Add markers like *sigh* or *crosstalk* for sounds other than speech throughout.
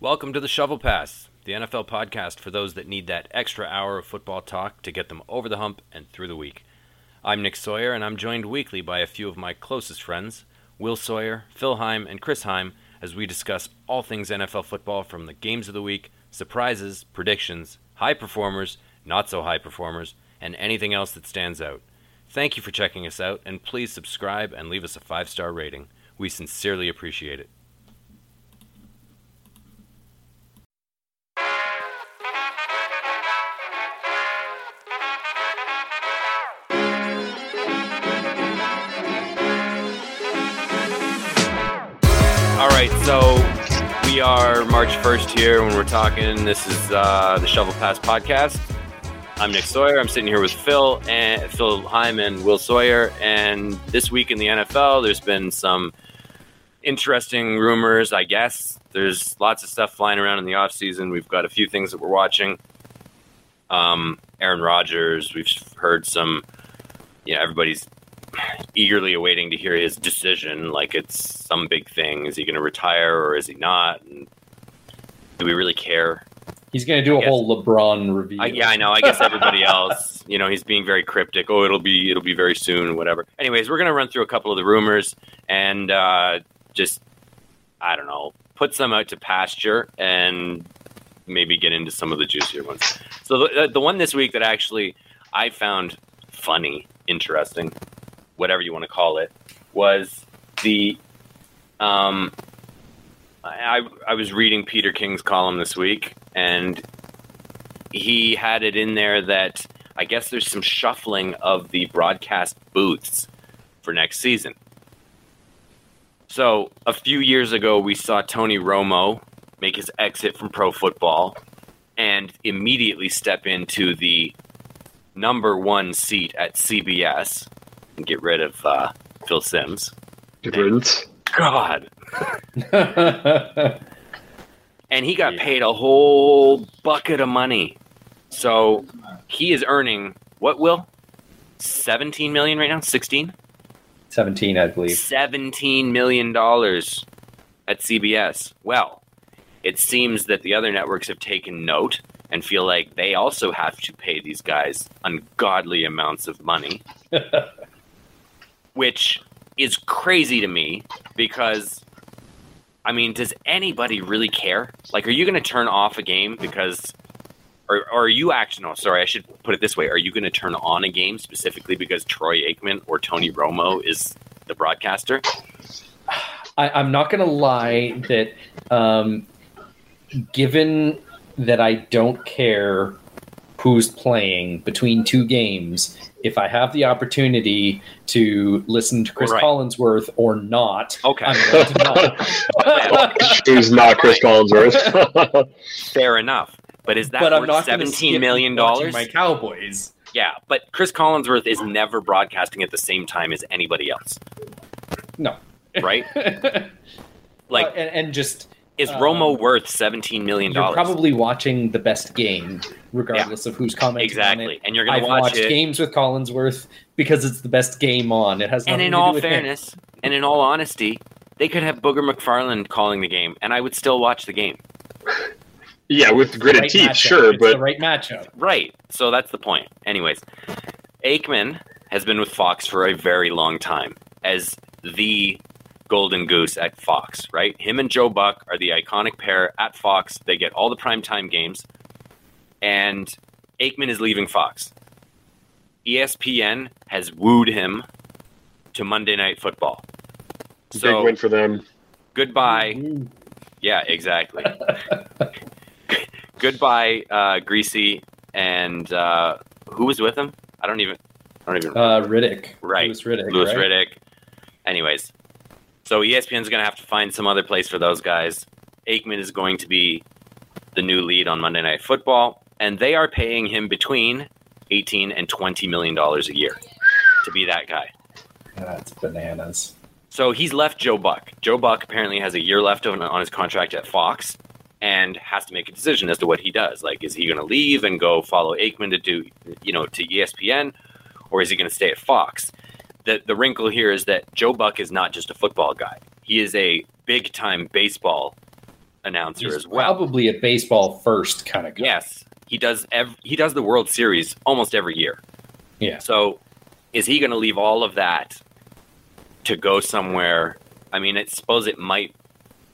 Welcome to the Shovel Pass, the NFL podcast for those that need that extra hour of football talk to get them over the hump and through the week. I'm Nick Sawyer, and I'm joined weekly by a few of my closest friends, Will Sawyer, Phil Heim, and Chris Heim, as we discuss all things NFL football from the games of the week, surprises, predictions, high performers, not so high performers, and anything else that stands out. Thank you for checking us out, and please subscribe and leave us a five star rating. We sincerely appreciate it. March 1st here when we're talking. This is uh, the Shovel Pass podcast. I'm Nick Sawyer. I'm sitting here with Phil and Phil Heim and Will Sawyer. And this week in the NFL, there's been some interesting rumors, I guess. There's lots of stuff flying around in the offseason. We've got a few things that we're watching. Um, Aaron Rodgers, we've heard some, you know, everybody's eagerly awaiting to hear his decision. Like it's some big thing. Is he going to retire or is he not? And do we really care? He's going to do I a guess. whole LeBron review. I, yeah, I know. I guess everybody else, *laughs* you know, he's being very cryptic. Oh, it'll be it'll be very soon, whatever. Anyways, we're gonna run through a couple of the rumors and uh, just I don't know, put some out to pasture and maybe get into some of the juicier ones. So the the one this week that actually I found funny, interesting, whatever you want to call it, was the um. I, I was reading Peter King's column this week, and he had it in there that I guess there's some shuffling of the broadcast booths for next season. So a few years ago, we saw Tony Romo make his exit from pro football and immediately step into the number one seat at CBS and get rid of uh, Phil Simms. Good riddance. God. *laughs* and he got Yeah. paid a whole bucket of money. So he is earning what will 17 million right now 16 17, I believe. 17 million dollars at CBS well it seems that the other networks have taken note and feel like they also have to pay these guys ungodly amounts of money *laughs* which is crazy to me because I mean, does anybody really care? Like, are you going to turn off a game because, or, or are you actually? No, sorry, I should put it this way: Are you going to turn on a game specifically because Troy Aikman or Tony Romo is the broadcaster? I, I'm not going to lie that, um, given that I don't care who's playing between two games, if I have the opportunity to listen to Chris Right. Collinsworth or not, Okay, I'm going to not. *laughs* Who's not Chris Collinsworth? *laughs* fair enough. But is that but I'm worth not gonna seventeen skip million watching dollars? My Cowboys. Yeah, but Chris Collinsworth is never broadcasting at the same time as anybody else, No. right? *laughs* Like, Uh, and, and just is um, Romo worth seventeen million dollars? you're dollars? probably watching the best game, regardless of who's commenting on exactly, it. and you're going to watch watched it. games with Collinsworth because it's the best game on. It has And in to do all with him. fairness, and in all honesty, they could have Booger McFarland calling the game, and I would still watch the game. yeah, with It's gritted right teeth, matchup. sure, it's but the right matchup. Right. So that's the point. Anyways, Aikman has been with Fox for a very long time as the golden goose at Fox, right? Him and Joe Buck are the iconic pair at Fox. They get all the primetime games. And Aikman is leaving Fox. ESPN has wooed him to Monday Night Football. big So win for them. goodbye. Ooh. Yeah, exactly. *laughs* Goodbye, uh, Griese, and uh, who was with him? I don't even. I don't even. Uh, Riddick. Right. Louis Riddick. Louis right? Riddick. Anyways, so ESPN's going to have to find some other place for those guys. Aikman is going to be the new lead on Monday Night Football, and they are paying him between eighteen and twenty million dollars a year to be that guy. That's bananas. So he's left Joe Buck. Joe Buck apparently has a year left on, on his contract at Fox and has to make a decision as to what he does. Like, is he going to leave and go follow Aikman to do, you know, to ESPN, or is he going to stay at Fox? The the wrinkle here is that Joe Buck is not just a football guy. He is a big time baseball announcer He's as well. probably a baseball first kind of guy. Yes, he does. Ev- he does the World Series almost every year. Yeah. So, is he going to leave all of that to go somewhere? I mean, I suppose it might.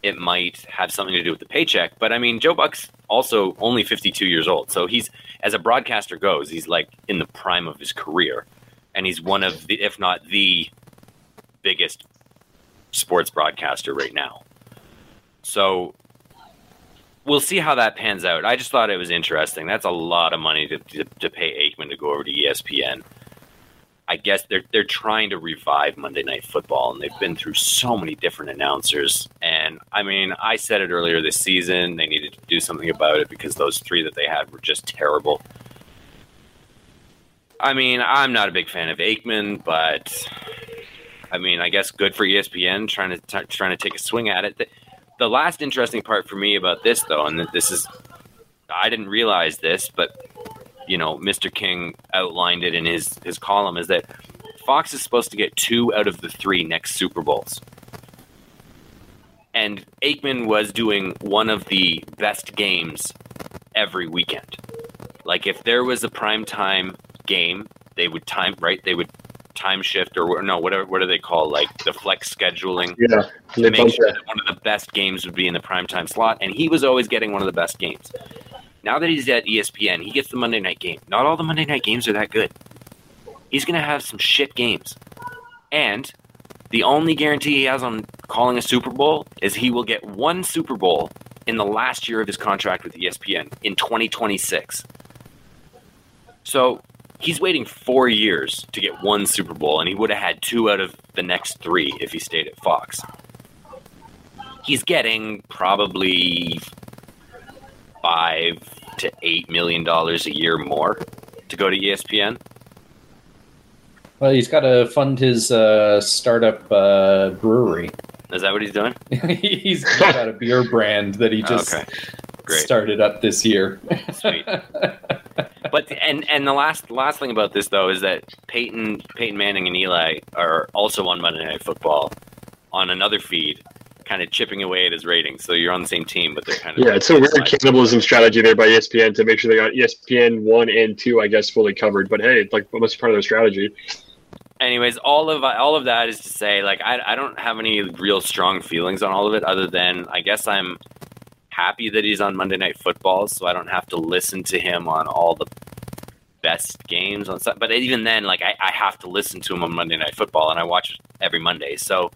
It might have something to do with the paycheck, but I mean, Joe Buck's also only 52 years old, so he's as a broadcaster goes, he's like in the prime of his career, and he's one of the, if not the biggest sports broadcaster right now. So we'll see how that pans out. I just thought it was interesting. That's a lot of money to, to, to pay Aikman to go over to ESPN. I guess they're they're trying to revive Monday Night Football, and they've been through so many different announcers. And I mean, I said it earlier this season. They needed to do something about it because those three that they had were just terrible. I mean, I'm not a big fan of Aikman, but I mean, I guess good for ESPN trying to t- trying to take a swing at it. The, the last interesting part for me about this, though, and this is, I didn't realize this, but you know, Mr. King outlined it in his his column, is that Fox is supposed to get two out of the three next Super Bowls. And Aikman was doing one of the best games every weekend. Like if there was a prime time game, they would time right. They would time shift or no, whatever. What do they call like the flex scheduling? Yeah, to make sure that. one of the best games would be in the primetime slot, and he was always getting one of the best games. Now that he's at ESPN, he gets the Monday night game. Not all the Monday night games are that good. He's going to have some shit games. And the only guarantee he has on calling a Super Bowl is he will get one Super Bowl in the last year of his contract with ESPN in 2026. So he's waiting four years to get one Super Bowl, and he would have had two out of the next three if he stayed at Fox. He's getting probably five to eight million dollars a year more to go to ESPN. Well, he's got to fund his uh, startup uh, brewery. Is that what he's doing? *laughs* he's got a beer brand that he *laughs* just okay, started up this year. Sweet. *laughs* But and and the last last thing about this though is that Peyton Peyton Manning and Eli are also on Monday Night Football on another feed, kind of chipping away at his ratings. So you're on the same team, but they're kind of Yeah, it's a weird cannibalism strategy there by ESPN to make sure they got ESPN one and two, I guess, fully covered. But hey, it's like almost part of their strategy. anyways, all of all of that is to say, like, I, I don't have any real strong feelings on all of it, other than I guess I'm happy that he's on Monday Night Football, so I don't have to listen to him on all the best games on. Sun- But even then, like, I, I have to listen to him on Monday Night Football, and I watch it every Monday. So,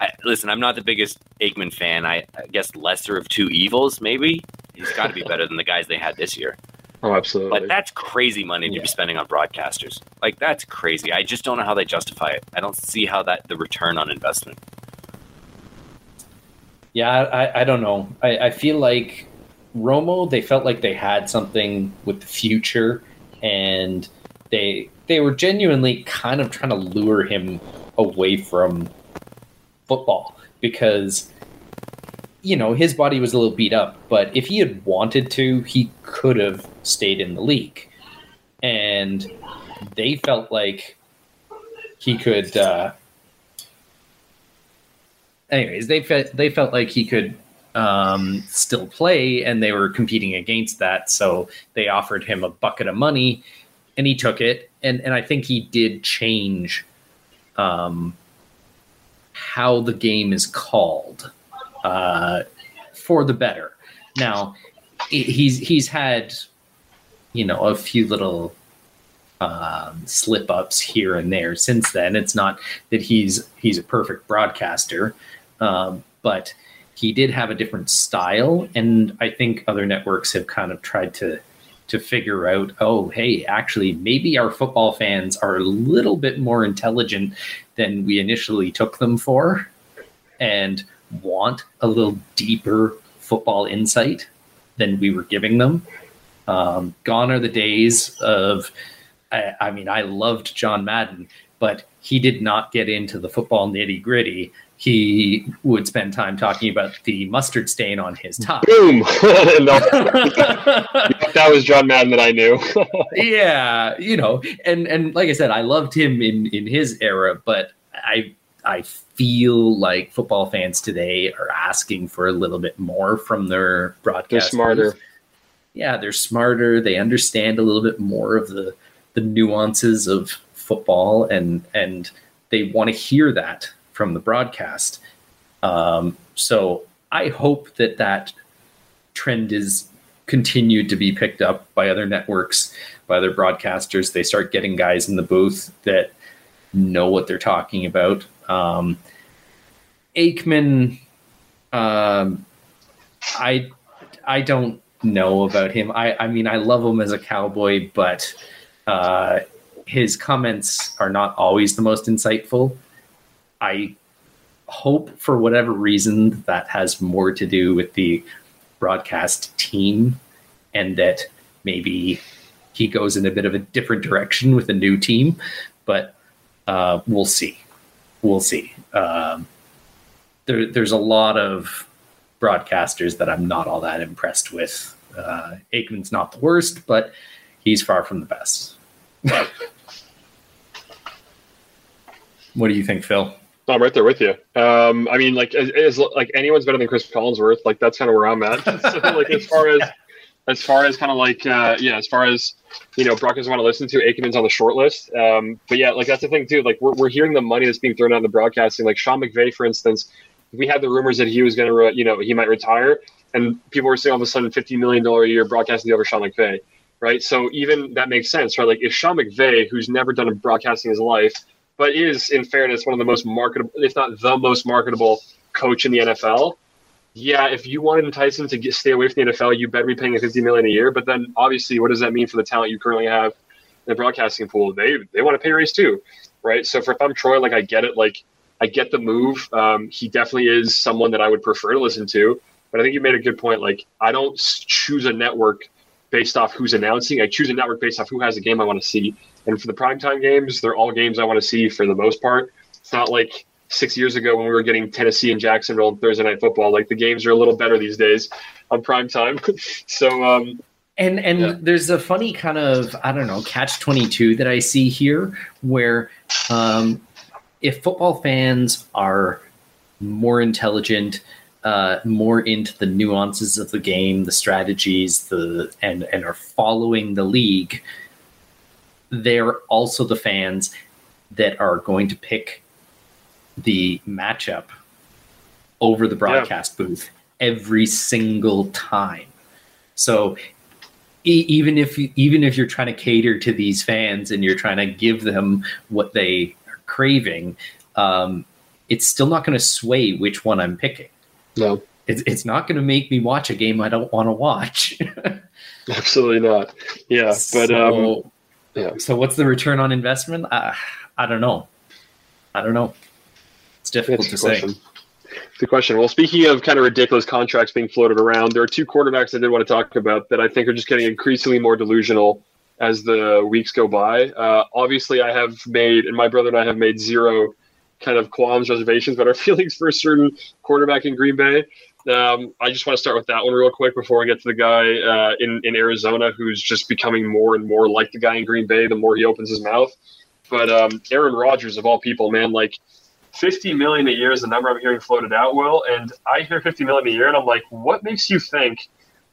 I, listen, I'm not the biggest Aikman fan. I, I guess lesser of two evils, maybe. He's got to be better than the guys they had this year. Oh, absolutely. But that's crazy money to Yeah. be spending on broadcasters. Like that's crazy. I just don't know how they justify it. I don't see how that the return on investment. Yeah, I, I don't know. I, I feel like Romo, they felt like they had something with the future, and they they were genuinely kind of trying to lure him away from football because you know his body was a little beat up, but if he had wanted to, he could have stayed in the league, and they felt like he could. Uh, anyways, they felt they felt like he could um, still play, and they were competing against that. So they offered him a bucket of money, and he took it. And and I think he did change um, how the game is called uh, for the better. Now he's he's had you know a few little um, slip ups here and there since then. It's not that he's he's a perfect broadcaster, um, but he did have a different style, and I think other networks have kind of tried to to figure out, oh, hey, actually, maybe our football fans are a little bit more intelligent than we initially took them for, and want a little deeper football insight than we were giving them. Um, gone are the days of I, I mean, I loved John Madden, but he did not get into the football nitty gritty. He would spend time talking about the mustard stain on his top. Boom! *laughs* no, *laughs* that was John Madden that I knew. *laughs* yeah, you know, and and like I said, I loved him in in his era, but I I feel like football fans today are asking for a little bit more from their broadcast. They're smarter. Yeah, they're smarter. They understand a little bit more of the the nuances of football, and and they want to hear that from the broadcast. Um, so I hope that that trend is continued to be picked up by other networks, by other broadcasters. They start getting guys in the booth that know what they're talking about. Um, Aikman, um, I I don't know about him. I I mean I love him as a cowboy, but uh, his comments are not always the most insightful. I hope for whatever reason that has more to do with the broadcast team and that maybe he goes in a bit of a different direction with a new team but uh, we'll see. We'll see. Um, there, there's a lot of broadcasters that i'm not all that impressed with. Uh, aikman's not the worst but he's far from the best. *laughs* What do you think phil I'm right there with you. Um, I mean, like, as like anyone's better than Chris Collinsworth. Like, that's kind of where I'm at. *laughs* so, like, as far as as far as kind of like, uh, yeah, as far as you know, Broncos want to listen to, Aikman's on the short list. Um, but yeah, like that's the thing too. Like, we're we're hearing the money that's being thrown out in the broadcasting. Like Sean McVay, for instance, we had the rumors that he was going to, you know, he might retire, and people were saying all of a sudden, fifty million dollar a year broadcasting over Sean McVay. Right, so even that makes sense, right? Like if Sean McVay, who's never done a broadcasting in his life, but is, in fairness, one of the most marketable, if not the most marketable coach in the NFL. Yeah, if you want to entice him to get, stay away from the NFL, you better be paying him fifty million a year. But then, obviously, what does that mean for the talent you currently have in the broadcasting pool? They they want to pay raise too, right? So, for if I'm Troy, like I get it, like I get the move. Um, he definitely is someone that I would prefer to listen to. But I think you made a good point. Like I don't choose a network based off who's announcing. I choose a network based off who has a game I want to see. And for the primetime games, they're all games I want to see for the most part. It's not like six years ago when we were getting Tennessee and Jacksonville on Thursday night football. Like the games are a little better these days on primetime. *laughs* so um, And and Yeah. there's a funny kind of I don't know catch twenty two that I see here where um, if football fans are more intelligent, uh, more into the nuances of the game, the strategies, the and and are following the league, they're also the fans that are going to pick the matchup over the broadcast booth every single time. So e- even if you, even if you're trying to cater to these fans and you're trying to give them what they are craving, um, it's still not going to sway which one I'm picking. No, It's, it's not going to make me watch a game I don't want to watch. *laughs* absolutely not. Yeah, but um, so, yeah. So what's the return on investment? Uh, I don't know. I don't know. It's difficult That's to say. question. Good question. Well, speaking of kind of ridiculous contracts being floated around, there are two quarterbacks I did want to talk about that I think are just getting increasingly more delusional as the weeks go by. Uh, obviously, I have made, and my brother and I have made zero kind of qualms, reservations about our *laughs* feelings for a certain quarterback in Green Bay. Um, I just want to start with that one real quick before I get to the guy uh, in in Arizona who's just becoming more and more like the guy in Green Bay the more he opens his mouth. But um, Aaron Rodgers of all people, man, like 50 million a year is the number I'm hearing floated out, Will. And I hear 50 million a year, and I'm like, what makes you think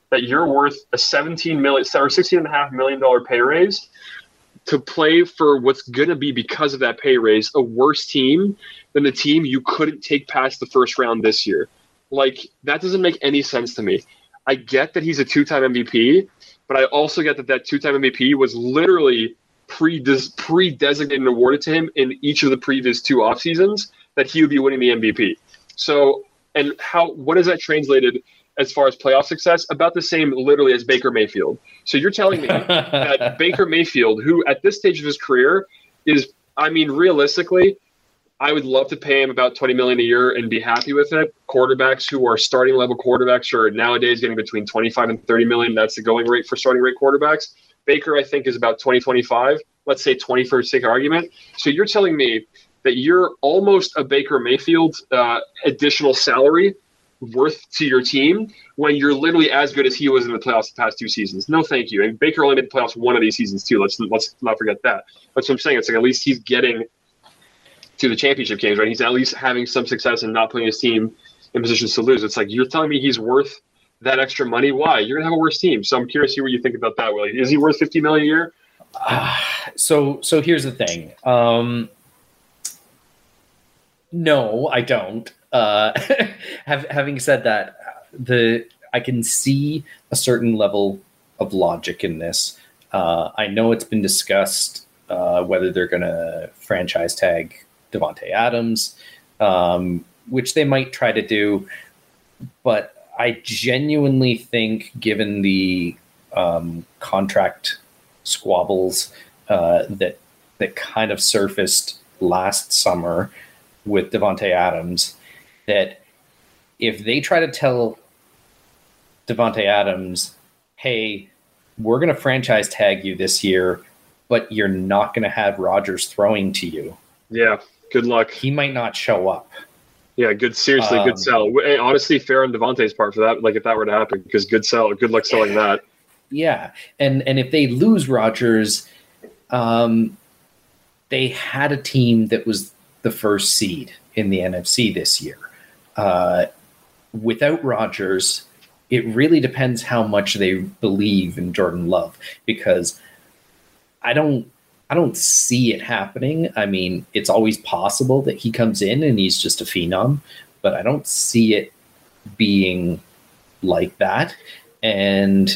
that you're worth a 17 million or 16 and a half million dollar pay raise to play for what's going to be because of that pay raise a worse team than the team you couldn't take past the first round this year? Like that doesn't make any sense to me. I get that he's a two-time MVP, but I also get that that two-time MVP was literally pre pre-designated and awarded to him in each of the previous two off seasons that he would be winning the MVP. So, and how what is that translated as far as playoff success? About the same, literally, as Baker Mayfield. So you're telling me *laughs* that Baker Mayfield, who at this stage of his career is, I mean, realistically, I would love to pay him about 20 million a year and be happy with it. Quarterbacks who are starting level quarterbacks are nowadays getting between 25 and 30 million. That's the going rate for starting rate quarterbacks. Baker, I think, is about 20, 25. Let's say 20 for sake of argument. So you're telling me that you're almost a Baker Mayfield uh, additional salary worth to your team when you're literally as good as he was in the playoffs the past two seasons. No, thank you. And Baker only made the playoffs one of these seasons too. Let's let's not forget that. That's what I'm saying. It's like at least he's getting to the championship games, right? He's at least having some success and not putting his team in positions to lose. It's like you're telling me he's worth that extra money. Why? You're gonna have a worse team. So I'm curious to see what you think about that. Willie, is he worth 50 million a year? Uh, so so here's the thing. Um, no, I don't. Uh, *laughs* having said that, the I can see a certain level of logic in this. Uh, I know it's been discussed uh, whether they're going to franchise tag Davante Adams, um, which they might try to do, but I genuinely think, given the um, contract squabbles uh, that that kind of surfaced last summer with Davante Adams, that if they try to tell Davante Adams, "Hey, we're going to franchise tag you this year, but you're not going to have Rodgers throwing to you," yeah, good luck. He might not show up. Yeah, good. Seriously, um, good sell. Honestly, fair on Davante's part for that. Like if that were to happen, because good sell. Good luck selling that. Yeah, and and if they lose Rodgers, um, they had a team that was the first seed in the NFC this year. Uh, without Rodgers, it really depends how much they believe in Jordan Love because I don't I don't see it happening. I mean, it's always possible that he comes in and he's just a phenom, but I don't see it being like that. And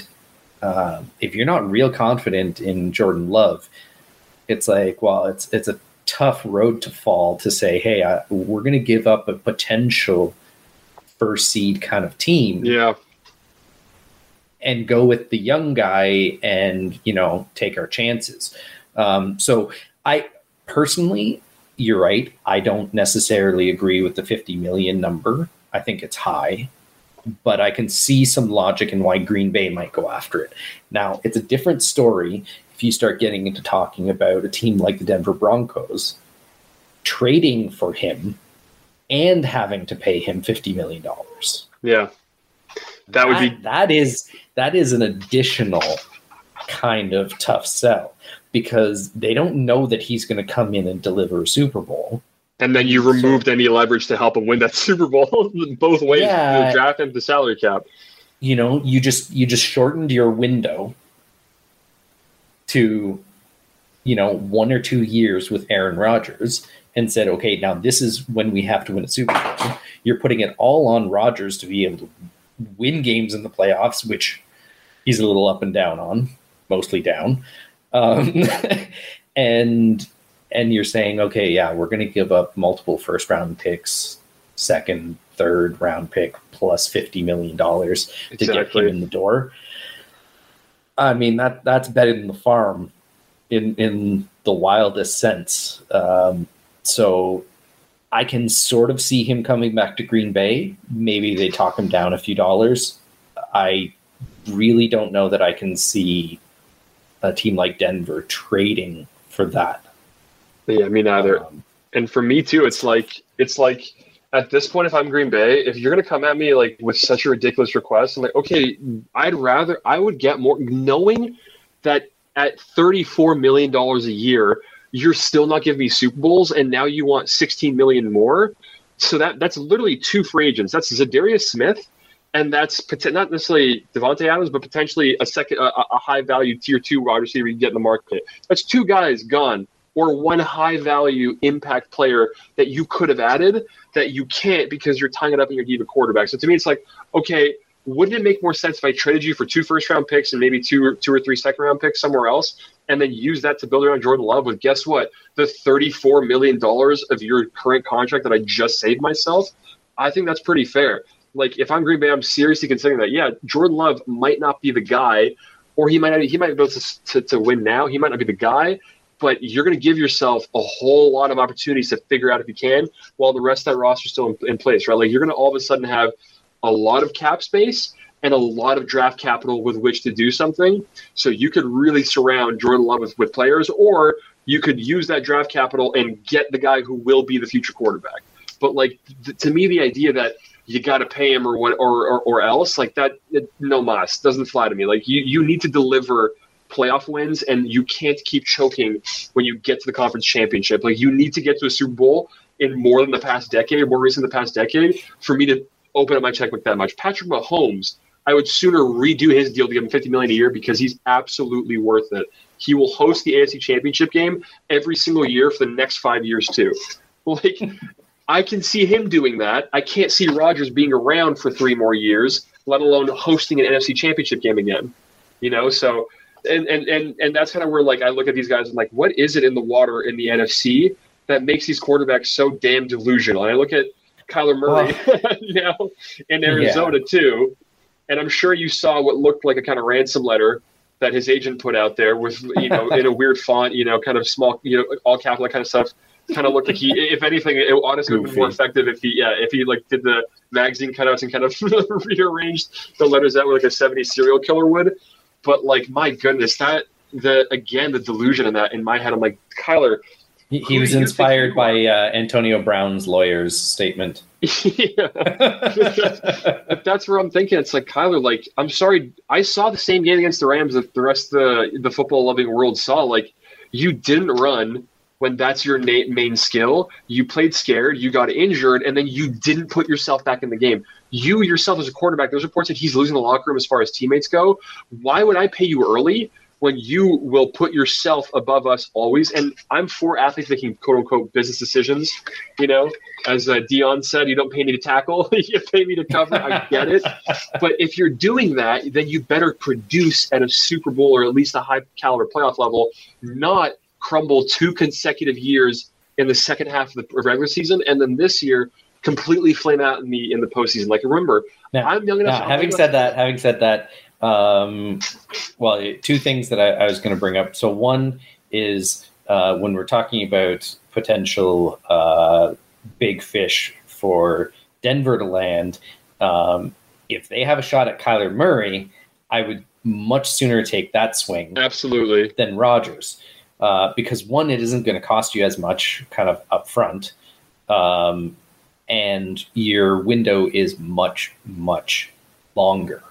uh, if you're not real confident in Jordan Love, it's like, well, it's it's a tough road to fall to say, hey, I, we're going to give up a potential first seed kind of team. Yeah. And go with the young guy and, you know, take our chances. Um, so I personally, you're right. I don't necessarily agree with the 50 million number. I think it's high but I can see some logic in why Green Bay might go after it. Now, it's a different story if you start getting into talking about a team like the Denver Broncos trading for him and having to pay him $50 million. Yeah. That would be that is that is an additional kind of tough sell because they don't know that he's going to come in and deliver a Super Bowl and then you removed so, any leverage to help him win that *laughs* Super Bowl *laughs* both ways. Yeah, the draft and the salary cap. You know, you just you just shortened your window to, you know, one or two years with Aaron Rodgers and said, okay, now this is when we have to win a Super Bowl. You're putting it all on Rodgers to be able to win games in the playoffs, which he's a little up and down on, mostly down. Um, *laughs* and and you're saying, okay, yeah, we're going to give up multiple first round picks, second, third round pick, plus fifty million dollars exactly. to get him in the door. I mean that that's betting the farm in in the wildest sense. Um, so I can sort of see him coming back to Green Bay. Maybe they talk him down a few dollars. I really don't know that I can see a team like Denver trading for that yeah, me neither. Um, and for me too, it's like it's like at this point, if I'm Green Bay, if you're gonna come at me like with such a ridiculous request, I'm like, okay, I'd rather I would get more, knowing that at 34 million dollars a year, you're still not giving me Super Bowls, and now you want 16 million more. So that that's literally two free agents. That's Za'Darius Smith, and that's not necessarily Davante Adams, but potentially a second, a, a high value tier two wide receiver you get in the market. That's two guys gone or one high value impact player that you could have added that you can't because you're tying it up in your diva quarterback. So to me, it's like, okay, wouldn't it make more sense if I traded you for two first round picks and maybe two or two or three second round picks somewhere else, and then use that to build around Jordan Love with guess what, the thirty four million dollars of your current contract that I just saved myself? I think that's pretty fair. Like if I'm Green Bay, I'm seriously considering that. Yeah, Jordan Love might not be the guy, or he might not, he might be able to, to, to win now. He might not be the guy, but you're going to give yourself a whole lot of opportunities to figure out if you can, while the rest of that roster is still in, in place, right? Like you're going to all of a sudden have a lot of cap space and a lot of draft capital with which to do something. So you could really surround Jordan Love with, with players, or you could use that draft capital and get the guy who will be the future quarterback. But like th- to me, the idea that you got to pay him or what or, or, or else like that, it, no mas doesn't fly to me. Like you you need to deliver playoff wins, and you can't keep choking when you get to the conference championship. Like you need to get to a Super Bowl in more than the past decade, or more recent than the past decade, for me to open up my checkbook that much. Patrick Mahomes, I would sooner redo his deal to give him 50 million a year because he's absolutely worth it. He will host the AFC Championship game every single year for the next five years too. *laughs* Like I can see him doing that. I can't see Rodgers being around for three more years, let alone hosting an NFC Championship game again. You know, so and and and and that's kind of where like I look at these guys and like, what is it in the water in the NFC that makes these quarterbacks so damn delusional? And I look at Kyler Murray, *laughs* you know, in Arizona yeah. too, and I'm sure you saw what looked like a kind of ransom letter that his agent put out there with you know in a weird font, you know, kind of small, you know, all capital kind of stuff. Kind of looked like he, if anything, it honestly would be more effective if he, yeah, if he like did the magazine cutouts and kind of *laughs* rearranged the letters out like a 70s serial killer would. But like, my goodness, that the again the delusion in that in my head, I'm like, Kyler, he, he was inspired by uh, Antonio Brown's lawyer's statement. *laughs* *laughs* yeah. that's where I'm thinking. It's like Kyler. Like, I'm sorry, I saw the same game against the Rams that the rest of the the football loving world saw. Like, you didn't run when that's your na- main skill. You played scared, you got injured, and then you didn't put yourself back in the game. You yourself as a quarterback, there's reports that he's losing the locker room as far as teammates go. Why would I pay you early when you will put yourself above us always. And I'm for athletes making quote unquote business decisions. You know, as uh, Deion said, you don't pay me to tackle, *laughs* you pay me to cover. I get it. But if you're doing that, then you better produce at a Super Bowl or at least a high caliber playoff level, not crumble two consecutive years in the second half of the regular season. And then this year, completely flame out in the in the postseason. Like remember, now, I'm young enough. Now, having said that, having said that, um, well, two things that I, I was going to bring up. So one is uh, when we're talking about potential uh, big fish for Denver to land, um, if they have a shot at Kyler Murray, I would much sooner take that swing. Absolutely. Than Rodgers. Uh, because one, it isn't going to cost you as much kind of upfront. Um, and your window is much, much longer.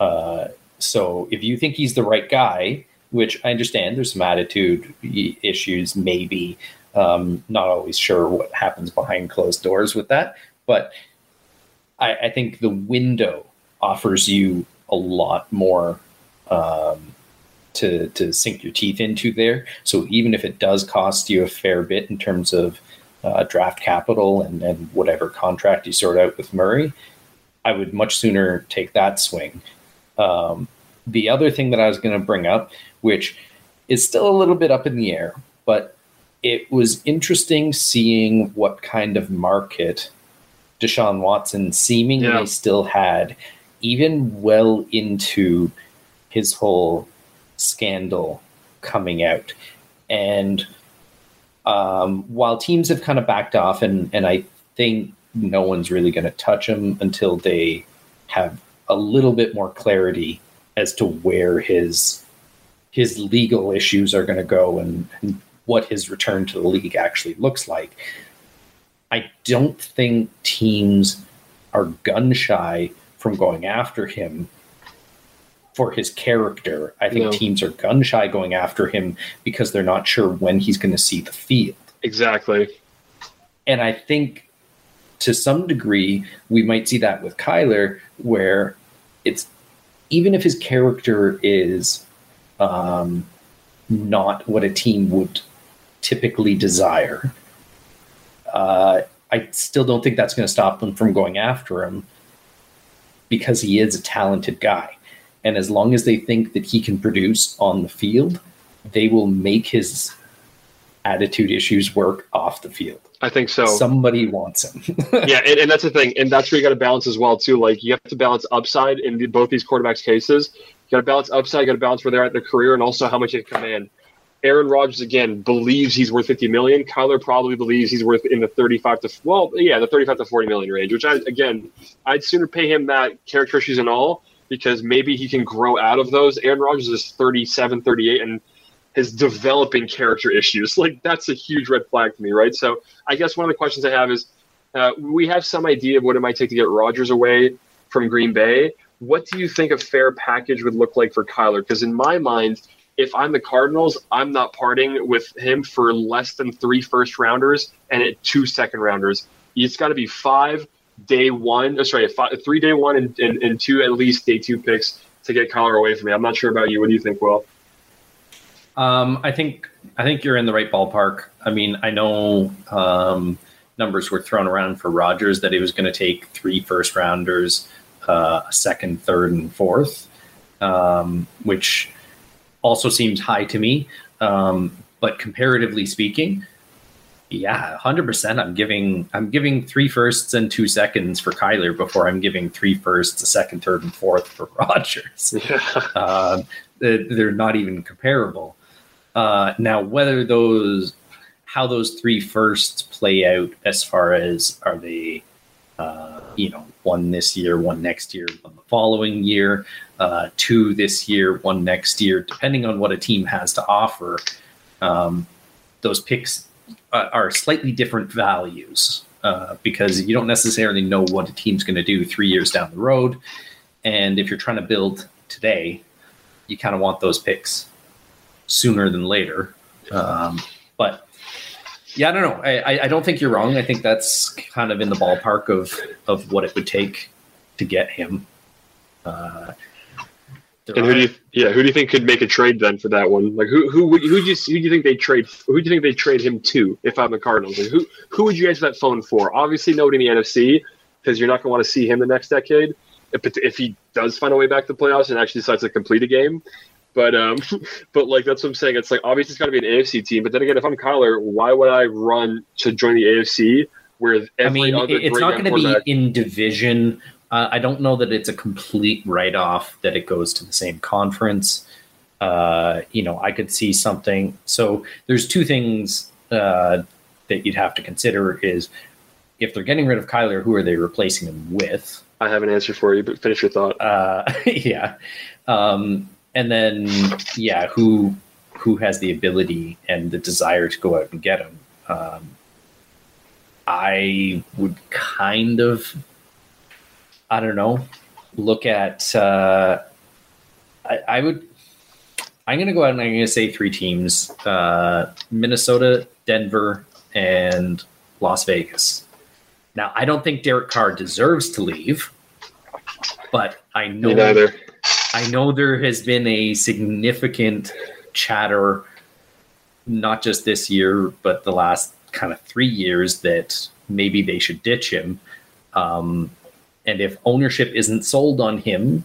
Uh, so if you think he's the right guy, which I understand there's some attitude issues, maybe um, not always sure what happens behind closed doors with that, but I, I think the window offers you a lot more um, to to sink your teeth into there. So even if it does cost you a fair bit in terms of uh, draft capital and, and whatever contract you sort out with Murray, I would much sooner take that swing um, the other thing that I was going to bring up, which is still a little bit up in the air, but it was interesting seeing what kind of market Deshaun Watson seemingly yeah. still had, even well into his whole scandal coming out. And um, while teams have kind of backed off, and, and I think no one's really going to touch him until they have a little bit more clarity as to where his his legal issues are going to go and, and what his return to the league actually looks like. I don't think teams are gun shy from going after him for his character. I think no. teams are gun shy going after him because they're not sure when he's going to see the field. Exactly. And I think to some degree, we might see that with Kyler, where it's even if his character is um, not what a team would typically desire, uh, I still don't think that's going to stop them from going after him because he is a talented guy. And as long as they think that he can produce on the field, they will make his attitude issues work off the field. I think so. Somebody wants him. *laughs* yeah, and, and, that's the thing, and that's where you got to balance as well too. Like you have to balance upside in the, both these quarterbacks' cases. You got to balance upside. You got to balance where they're at in their career, and also how much you command. Aaron Rodgers again believes he's worth 50 million. Kyler probably believes he's worth in the 35 to well, yeah, the 35 to 40 million range. Which I again, I'd sooner pay him that character issues and all because maybe he can grow out of those. Aaron Rodgers is 37, 38, and his developing character issues. *laughs* Like that's a huge red flag to me, right? So I guess one of the questions I have is, uh, we have some idea of what it might take to get Rodgers away from Green Bay. What do you think a fair package would look like for Kyler? Because in my mind, if I'm the Cardinals, I'm not parting with him for less than three first rounders and two second rounders. It's got to be five day one, oh, sorry, five, three day one and, and, and two at least day two picks to get Kyler away from me. I'm not sure about you. What do you think, Will? Um, I think I think you're in the right ballpark. I mean, I know um, numbers were thrown around for Rodgers that he was going to take three first rounders, uh, second, third, and fourth, um, which also seems high to me. Um, but comparatively speaking, yeah, hundred percent. I'm giving I'm giving three firsts and two seconds for Kyler before I'm giving three firsts, a second, third, and fourth for *laughs* Rodgers. Yeah. Uh, they're not even comparable. Uh, now, whether those how those three firsts play out as far as are they, uh, you know, one this year, one next year, one the following year, uh, two this year, one next year, depending on what a team has to offer. Um, those picks uh, are slightly different values uh, because you don't necessarily know what a team's going to do three years down the road. And if you're trying to build today, you kind of want those picks sooner than later. Um, but yeah, I don't know. I, I don't think you're wrong. I think that's kind of in the ballpark of of what it would take to get him. Uh, and who do you, yeah, who do you think could make a trade then for that one? Like who who would who do you who do you think they trade who do you think they trade him to if I'm the Cardinals? Like who who would you answer that phone for? Obviously nobody in the NFC because you're not going to want to see him the next decade. If, if he does find a way back to the playoffs and actually decides to complete a game, but um, *laughs* but like that's what I'm saying. It's like obviously it's got to be an AFC team. But then again, if I'm Kyler, why would I run to join the AFC where every I mean, other it's not going to be in division uh, I don't know that it's a complete write off that it goes to the same conference. Uh, you know, I could see something. So there's two things uh, that you'd have to consider: is if they're getting rid of Kyler, who are they replacing him with? I have an answer for you, but finish your thought. Uh, *laughs* yeah, um, and then yeah, who who has the ability and the desire to go out and get him? Um, I would kind of I don't know, look at. Uh, I, I would. I'm going to go out and I'm going to say three teams: uh, Minnesota, Denver, and Las Vegas. Now, I don't think Derek Carr deserves to leave, but I know neither. I know there has been a significant chatter, not just this year, but the last kind of three years, that maybe they should ditch him. Um, and if ownership isn't sold on him,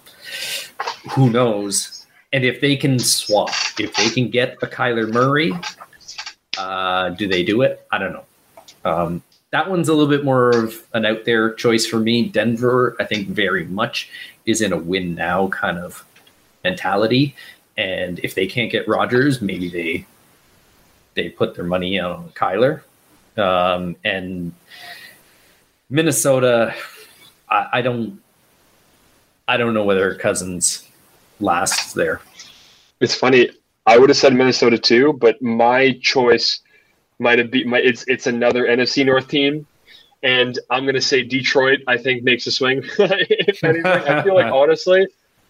who knows? And if they can swap, if they can get a Kyler Murray, uh, do they do it? I don't know. Um, that one's a little bit more of an out there choice for me. Denver, I think, very much is in a win now kind of mentality. And if they can't get Rodgers, maybe they they put their money on Kyler. Um, and Minnesota, I, I don't I don't know whether Cousins lasts there. It's funny. I would have said Minnesota too, but my choice might have been my. It's it's another NFC North team, and I'm going to say Detroit. I think makes a swing. *laughs* if anything, I feel like *laughs* honestly,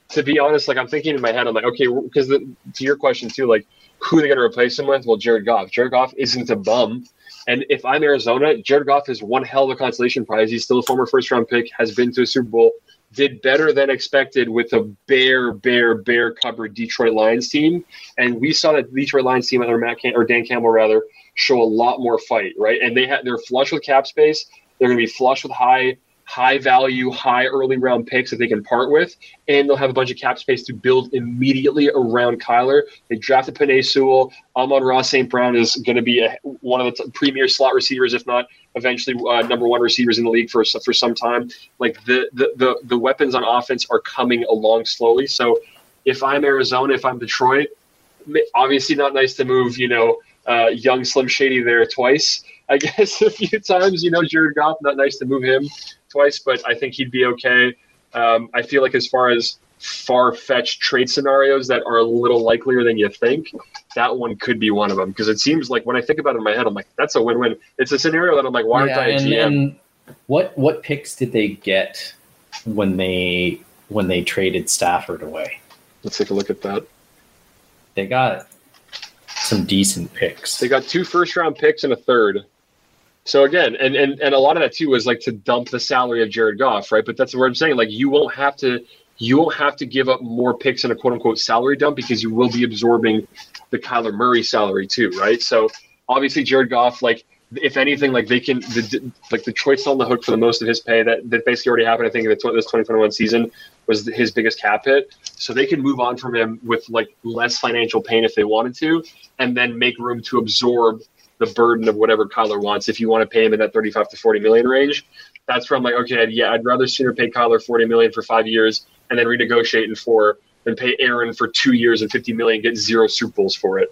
to be honest, like I'm thinking in my head, I'm like, okay, because to your question too, like who are they going to replace him with? Well, Jared Goff. Jared Goff isn't a bum. And if I'm Arizona, Jared Goff is one hell of a consolation prize. He's still a former first round pick, has been to a Super Bowl, did better than expected with a bare, bare, bare covered Detroit Lions team. And we saw that Detroit Lions team under Matt Cam- or Dan Campbell rather show a lot more fight, right? And they had they're flush with cap space. They're going to be flush with high high value, high early round picks that they can part with, and they'll have a bunch of cap space to build immediately around Kyler. They drafted Penei Sewell. Amon-Ra St. Brown is going to be a, one of the t- premier slot receivers, if not eventually uh, number one receivers in the league for for some time. Like the, the the the weapons on offense are coming along slowly. So if I'm Arizona, if I'm Detroit, obviously not nice to move, you know, uh, young Slim Shady there twice. I guess *laughs* a few times, you know, Jared Goff, not nice to move him twice, but I think he'd be okay. Um, I feel like as far as far fetched trade scenarios that are a little likelier than you think, that one could be one of them. Because it seems like when I think about it in my head, I'm like, that's a win win. It's a scenario that I'm like, why aren't I a and, GM? What what picks did they get when they when they traded Stafford away? Let's take a look at that. they got some decent picks. They got two first round picks and a third. So again, and, and and a lot of that too was like to dump the salary of Jared Goff, right? But that's what I'm saying. Like you won't have to you won't have to give up more picks in a quote unquote salary dump because you will be absorbing the Kyler Murray salary too, right? So obviously Jared Goff, like if anything, like they can the, like the choice on the hook for the most of his pay that that basically already happened. I think in this 2021 season was his biggest cap hit, so they can move on from him with like less financial pain if they wanted to, and then make room to absorb the burden of whatever Kyler wants. If you want to pay him in that 35 to 40 million range, that's where I'm like, okay, yeah, I'd rather sooner pay Kyler 40 million for five years and then renegotiate in four than pay Aaron for two years and 50 million, get zero Super Bowls for it,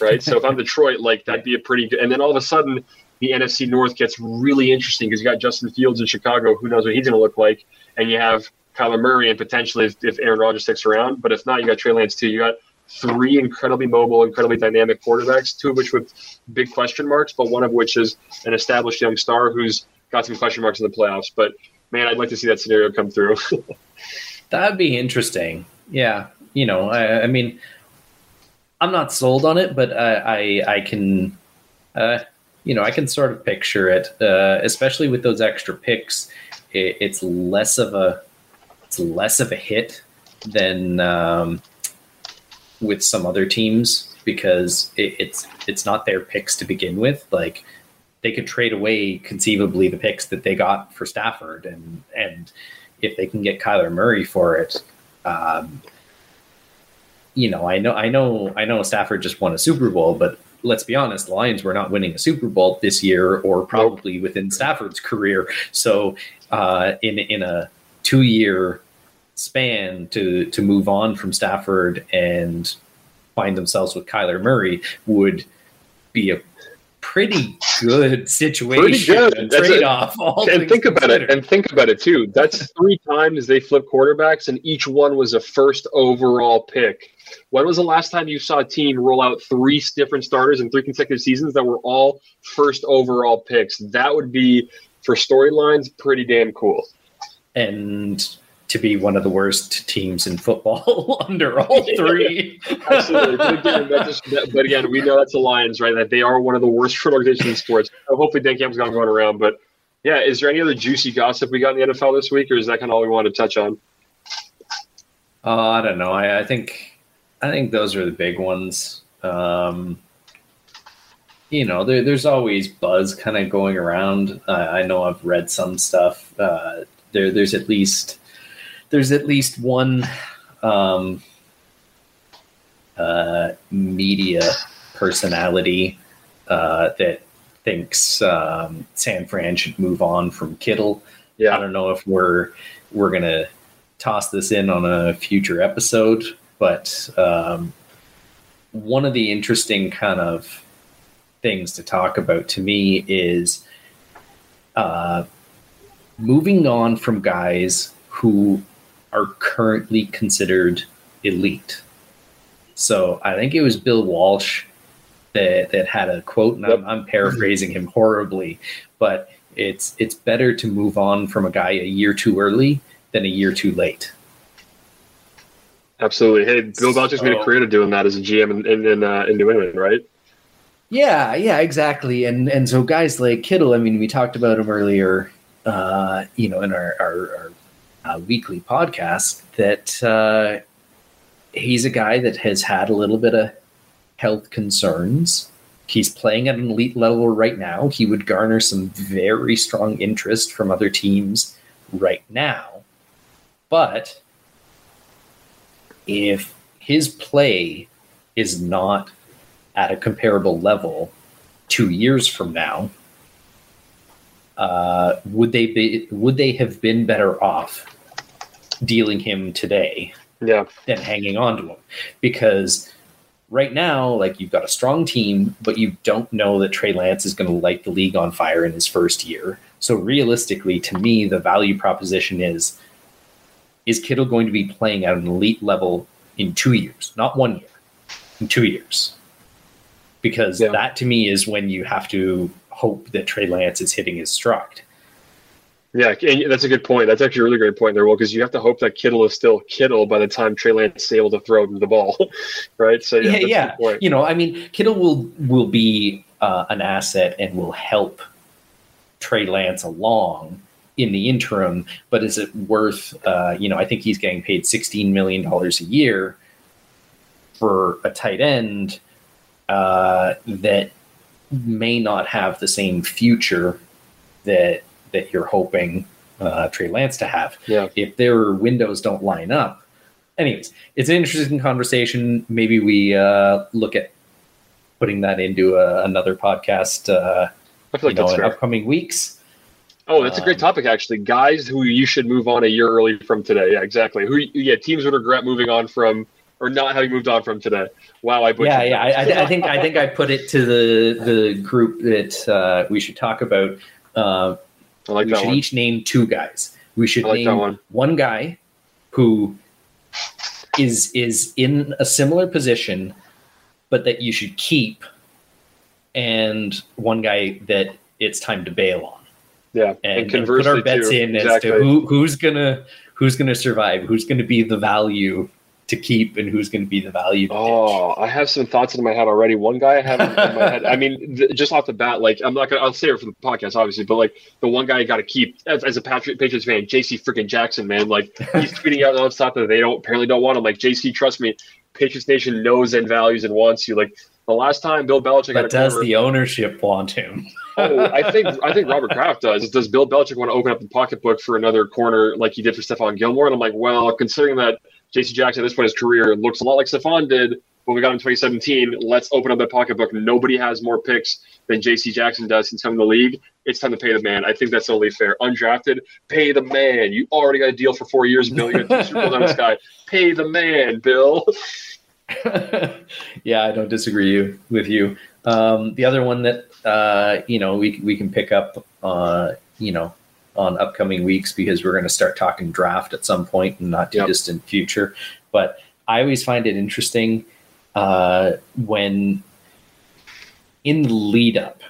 right? so if I'm Detroit, like that'd be a pretty good. And then all of a sudden, the NFC North gets really interesting because you got Justin Fields in Chicago. Who knows what he's going to look like? And you have Kyler Murray and potentially if, if Aaron Rodgers sticks around. But if not, you got Trey Lance too. You got three incredibly mobile, incredibly dynamic quarterbacks, two of which with big question marks, but one of which is an established young star who's got some question marks in the playoffs. But man, I'd like to see that scenario come through. *laughs* That'd be interesting. Yeah, you know, I, I mean, I'm not sold on it, but I I, I can, uh, you know, I can sort of picture it, uh, especially with those extra picks. It, it's less of a it's less of a hit than um, with some other teams because it, it's it's not their picks to begin with. Like they could trade away conceivably the picks that they got for Stafford, and and if they can get Kyler Murray for it, um, you know, I know, I know, I know Stafford just won a Super Bowl, but let's be honest, the Lions were not winning a Super Bowl this year, or probably within Stafford's career. So, uh, in in a two year span to to move on from Stafford and find themselves with Kyler Murray would be a pretty good situation. Pretty good trade off. And think about considered. it. And think about it too. That's three times they flipped quarterbacks, and each one was a first overall pick. When was the last time you saw a team roll out three different starters in three consecutive seasons that were all first overall picks? That would be for storylines pretty damn cool. And to be one of the worst teams in football *laughs* under all three. Absolutely. But again, just, but again, we know that's the Lions, right? That they are one of the worst organizations in sports. hopefully, Dan Campbell's not going around. But yeah, is there any other juicy gossip we got in the NFL this week, or is that kind of all we wanted to touch on? Uh, I don't know. I, I think I think those are the big ones. Um, you know, there, there's always buzz kind of going around. Uh, I know I've read some stuff. Uh, there, there's at least there's at least one um, uh, media personality uh, that thinks um, San Fran should move on from Kittle. Yeah. I don't know if we're we're gonna toss this in on a future episode, but um, one of the interesting kind of things to talk about to me is uh, moving on from guys who are currently considered elite. So I think it was Bill Walsh that, that had a quote, and I'm, I'm paraphrasing him horribly, but it's it's better to move on from a guy a year too early than a year too late. Absolutely. Hey, Bill Belichick's so, made a career of doing that as a GM in in, in, uh, in New England, right? Yeah, yeah, exactly. And and so guys like Kittle, I mean, we talked about him earlier, uh, you know, in our, our, our uh, weekly podcast that uh, he's a guy that has had a little bit of health concerns. He's playing at an elite level right now. He would garner some very strong interest from other teams right now. But if his play is not at a comparable level two years from now, uh, would they be would they have been better off dealing him today yeah. than hanging on to him? Because right now, like you've got a strong team, but you don't know that Trey Lance is going to light the league on fire in his first year. So realistically, to me, the value proposition is is Kittle going to be playing at an elite level in two years, not one year, in two years? Because yeah. that to me is when you have to hope that Trey Lance is hitting his stride. Yeah, and that's a good point. That's actually a really great point there, Will, because you have to hope that Kittle is still Kittle by the time Trey Lance is able to throw the ball, *laughs* right? So yeah, yeah. yeah. You know, I mean, Kittle will will be uh, an asset and will help Trey Lance along in the interim, but is it worth? Uh, you know, I think he's getting paid sixteen million dollars a year for a tight end uh, that may not have the same future that that you're hoping uh, Trey Lance to have. Yeah. If their windows don't line up. Anyways, it's an interesting conversation. Maybe we uh, look at putting that into a, uh, another podcast. Uh, I feel like know, in upcoming weeks. Oh, that's a great um, topic, actually. Guys who you should move on a year early from today. Yeah, exactly. Who, yeah, teams would regret moving on from or not having moved on from today. Wow, I yeah, yeah. I, I, think I think I put it to the the group that uh, we should talk about. Uh, I like we should one. each name two guys. We should like name one. one guy who is is in a similar position, but that you should keep, and one guy that it's time to bail on. Yeah, and, and, and put our bets too. in exactly. as to who who's gonna who's gonna survive, who's gonna be the value to keep and who's going to be the value. oh, I have some thoughts in my head already. One guy I have in my *laughs* head. I mean, th- just off the bat, like I'm not gonna. I'll say it for the podcast, obviously, but like the one guy I got to keep as, as, a Patriot, Patriots fan, J.C. freaking Jackson, man. Like he's *laughs* tweeting out nonstop that they don't apparently don't want him. Like J.C. Trust me, Patriots Nation knows and values and wants you. Like the last time Bill Belichick but does the ownership want him? oh, I think I think Robert Kraft does. Does Bill Belichick want to open up the pocketbook for another corner like he did for Stephon Gilmore? And I'm like, well, considering that J.C. Jackson at this point in his career looks a lot like Stephon did when we got him in 2017. Let's open up that pocketbook. Nobody has more picks than J.C. Jackson does since coming to the league. It's time to pay the man. I think that's only fair. Undrafted, pay the man. You already got a deal for four years, Bill. You got Super Bowl down the sky. Pay the man, Bill. *laughs* yeah, I don't disagree you, with you. Um, the other one that uh, you know we we can pick up, uh, you know, on upcoming weeks because we're going to start talking draft at some point in not too yep. distant future. But I always find it interesting uh, when in the lead up,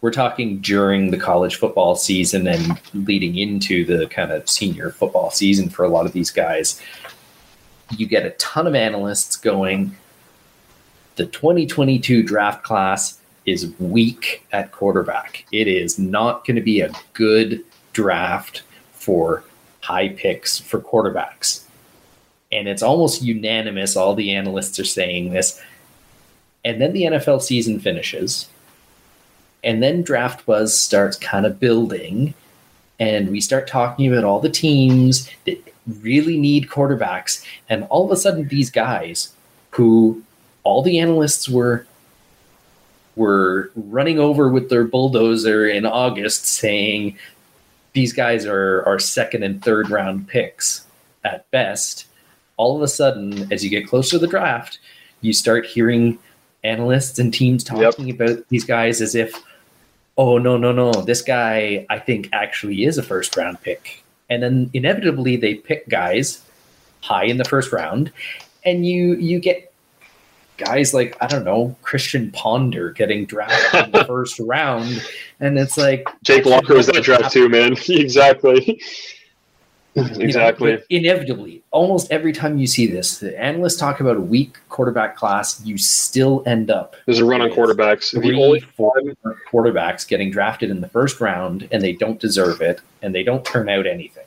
we're talking during the college football season and leading into the kind of senior football season for a lot of these guys. You get a ton of analysts going. The 2022 draft class is weak at quarterback. It is not going to be a good draft for high picks for quarterbacks. And it's almost unanimous. All the analysts are saying this. And then the NFL season finishes. And then draft buzz starts kind of building. And we start talking about all the teams that really need quarterbacks. And all of a sudden, these guys who all the analysts were were running over with their bulldozer in August saying these guys are are second and third round picks at best. All of a sudden, as you get closer to the draft, you start hearing analysts and teams talking yep. about these guys as if, oh no no no, this guy I think actually is a first round pick, and then inevitably they pick guys high in the first round, and you you get guys like I don't know Christian Ponder getting drafted in the *laughs* first round, and it's like Jake Locker was that draft too, man. *laughs* exactly. Exactly. Know, inevitably, almost every time you see this, the analysts talk about a weak quarterback class. You still end up there's a run on quarterbacks. Three, the only four quarterbacks getting drafted in the first round, and they don't deserve it, and they don't turn out anything.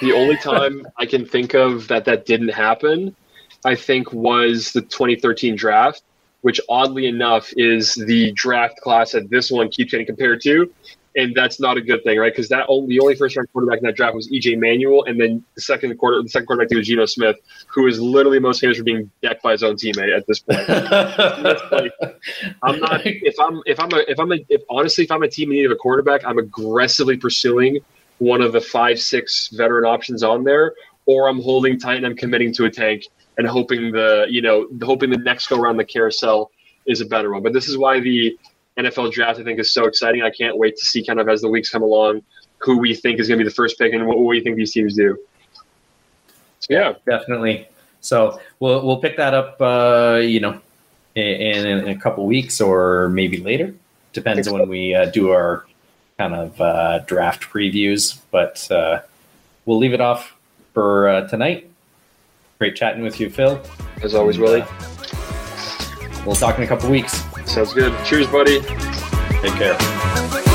The only time I can think of that that didn't happen I think, was the 2013 draft, which oddly enough is the draft class that this one keeps getting compared to. And that's not a good thing, right? Because that only, the only first round quarterback in that draft was EJ Manuel, and then the second quarter, the second quarterback was Geno Smith, who is literally most famous for being decked by his own teammate at this point. like, I'm not if I'm if I'm a if I'm a if honestly if I'm a team in need of a quarterback, I'm aggressively pursuing one of the five six veteran options on there, or I'm holding tight and I'm committing to a tank and hoping the you know hoping the next go around the carousel is a better one. But this is why the NFL draft I think is so exciting. I can't wait to see kind of as the weeks come along who we think is going to be the first pick and what, we think these teams do. So, yeah, definitely. So we'll we'll pick that up. Uh, you know, in, in, a couple weeks or maybe later. Depends on when we uh, do our kind of uh, draft previews. But uh, we'll leave it off for uh, tonight. Great chatting with you, Phil. As always, And, Willie. uh, we'll talk in a couple weeks. Sounds good. Cheers, buddy. Take care.